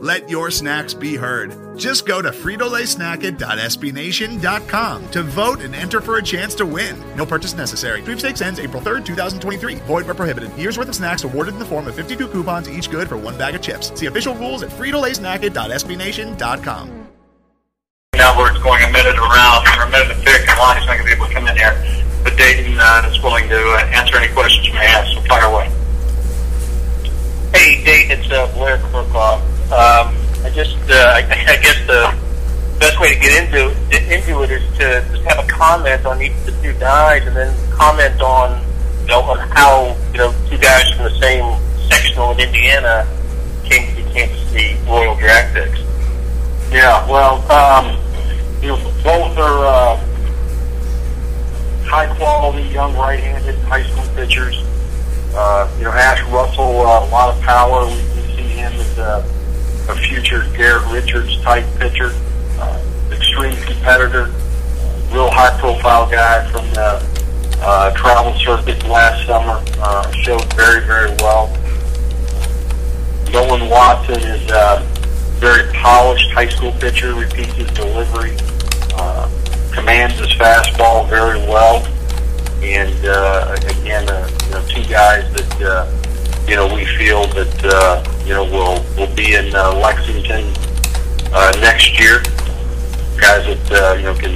Let your snacks be heard. Just go to fritolaysnacket.sbnation.com to vote and enter for a chance to win. No purchase necessary. Sweepstakes ends April 3rd, 2023. Void where prohibited. Year's worth of snacks awarded in the form of 52 coupons, each good for one bag of chips. See official rules at fritolaysnacket.sbnation.com. Now where it's going a minute around or a minute and fifty, and Lonnie's not going to be able to come in here. But Dayton uh, is willing to uh, answer any questions you may have, so fire away. Hey, Dayton, it's uh, Blair Kerkhoff. Um, I just, uh, I, I guess the best way to get into into it is to just have a comment on each of the two guys, and then comment on, you know, on how you know two guys from the same sectional in Indiana came to be Kansas City Royal draft picks. Yeah, well, um, you know, both are uh, high quality young right-handed high school pitchers. Uh, you know, Ashe Russell, uh, a lot of power. We, we see him as a, a future Garrett Richards type pitcher, uh, extreme competitor, real high profile guy from the uh, travel circuit last summer. Uh, showed very, very well. Nolan Watson is uh, very polished high school pitcher, repeats his delivery, uh, commands his fastball very well. And uh, again, uh, you know, two guys that uh, you know we feel that uh, you know we'll we'll be in uh, Lexington uh, next year. Guys that uh, you know can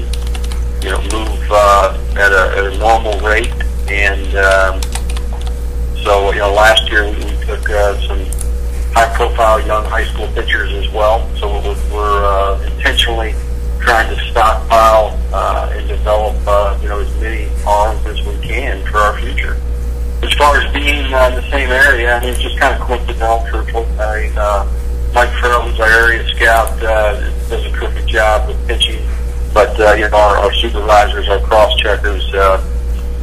you know move uh, at a at a normal rate, and um, so you know last year we, we took uh, some high-profile young high school pitchers as well. So we're, we're uh, intentionally trying to stockpile uh, and develop, uh, you know, as many arms as we can for our future. As far as being uh, in the same area, I mean, it's just kind of coincidental. Truthful, I, uh, Mike Farrell, who's our area scout, uh, does a terrific job with pitching. But uh, you know, our, our supervisors, our cross checkers. Uh,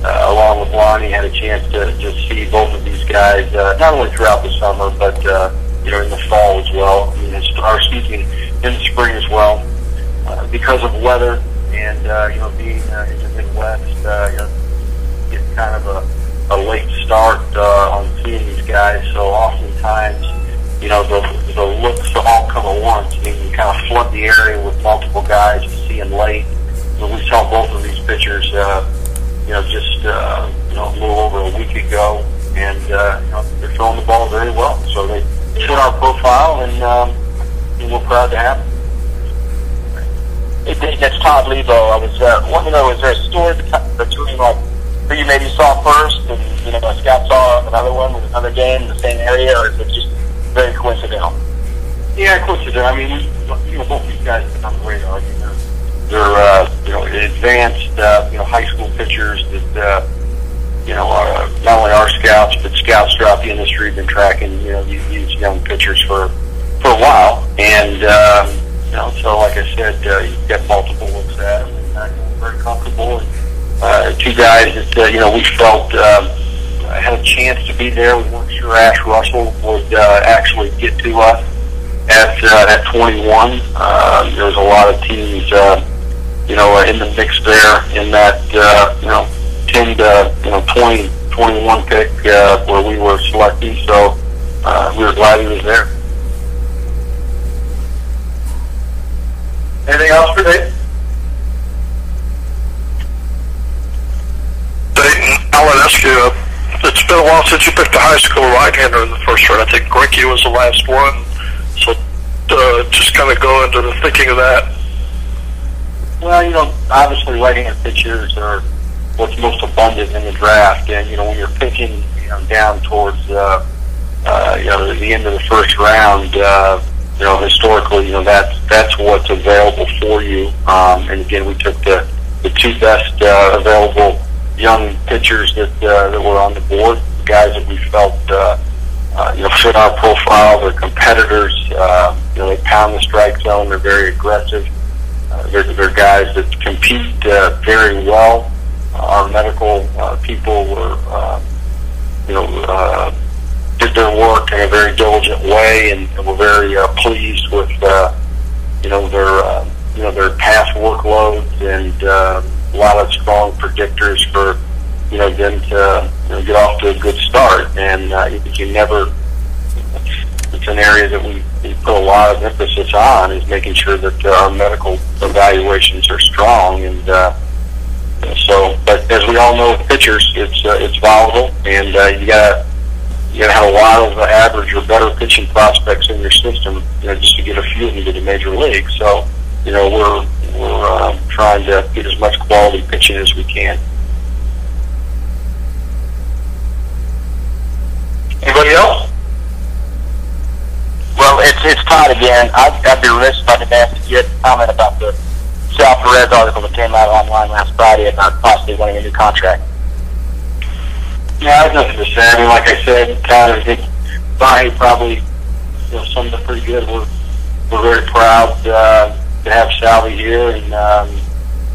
uh, along with Lonnie, had a chance to, to see both of these guys, uh, not only throughout the summer, but, uh, you know, in the fall as well. I mean, it's, or in the spring as well. Uh, because of weather and, uh, you know, being uh, in the Midwest, uh, you know, get kind of a, you know, the, the looks all come at once. I mean, you kind of flood the area with multiple guys you see them late. But we saw both of these pitchers, uh, you know, just uh, you know, a little over a week ago, and uh, you know, they're throwing the ball very well. So they fit our profile, and, um, we're proud to have them. Dayton, it's Todd Lebo. I was uh, wanting to know, is there a story between like who you maybe saw first, and you know, a scout saw another one with another game in the same area, or is it just very coincidental? Yeah, coincidental. I mean, you know, both these guys are on the radar. You know, they're uh, you know advanced uh, you know high school pitchers that uh, you know are uh, not only our scouts but scouts throughout the industry have been tracking you know these, these young pitchers for for a while, and um, you know so like I said, uh, you get multiple looks at them, and uh, we're very comfortable. And, uh, two guys that uh, you know we felt. Um, had a chance to be there. We weren't sure Ashe Russell would uh, actually get to us at uh, at 21. Uh, there's a lot of teams, uh, you know, in the mix there in that uh, you know 10 to you know 20 21 pick uh, where we were selecting. So uh, we were glad he was there. Anything else for Dave? Dayton, I'll ask you, uh, while since you picked a high school right-hander in the first round. I think Greinke was the last one. So uh, just kind of go into the thinking of that. Well, you know, obviously right-handed pitchers are what's most abundant in the draft, and you know when you're picking you know, down towards uh, uh, you know the end of the first round, uh, you know historically, you know that's that's what's available for you. Um, and again, we took the the two best uh, available young pitchers that uh, that were on the board, guys that we felt uh, uh, you know fit our profile. They're competitors. Uh, you know, they pound the strike zone. They're very aggressive. Uh, they're, they're guys that compete uh, very well. Uh, our medical uh, people were, uh, you know, uh, did their work in a very diligent way, and, and were very uh, pleased with, uh, you know, their, uh, you know, their past workloads and uh, a lot of strong predictors for, you know, them to you know, get off to a good start. And uh, you, you never it's an area that we, we put a lot of emphasis on is making sure that uh, our medical evaluations are strong. And uh, so but as we all know pitchers it's uh, it's volatile. And uh, you got you got to have a lot of average or better pitching prospects in your system you know just to get a few of them to the major league so you know we're we're uh, trying to get as much quality pitching as we can anybody else Well, it's it's Todd again. I'd, I'd be remiss if I didn't ask you a comment about the Salvy Perez article that came out online last Friday about possibly winning a new contract. Yeah, I have nothing to say. I mean, like I said, of, I think Lonnie probably you know, summed it pretty good. We're we're very proud uh, to have Salvy here, and um,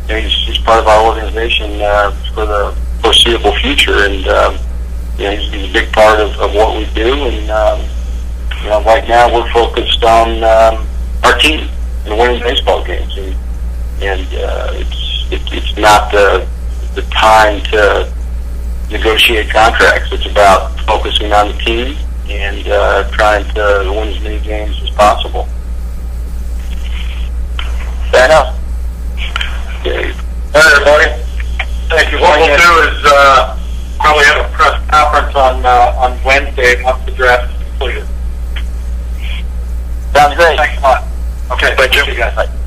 you know, he's, he's part of our organization uh, for the foreseeable future. And um, you know, he's, he's a big part of, of what we do. And um, you know, right now we're focused on um, our team and winning baseball games, and and uh, it's it, it's not the the time to negotiate contracts. It's about focusing on the team and uh, trying to win as many games as possible. Fair enough. Okay. All right, everybody. Thank you. What we'll do is uh, probably have a press conference on uh, on Wednesday once the draft is completed. Sounds great. Thanks a lot. Okay, thank you. Bye.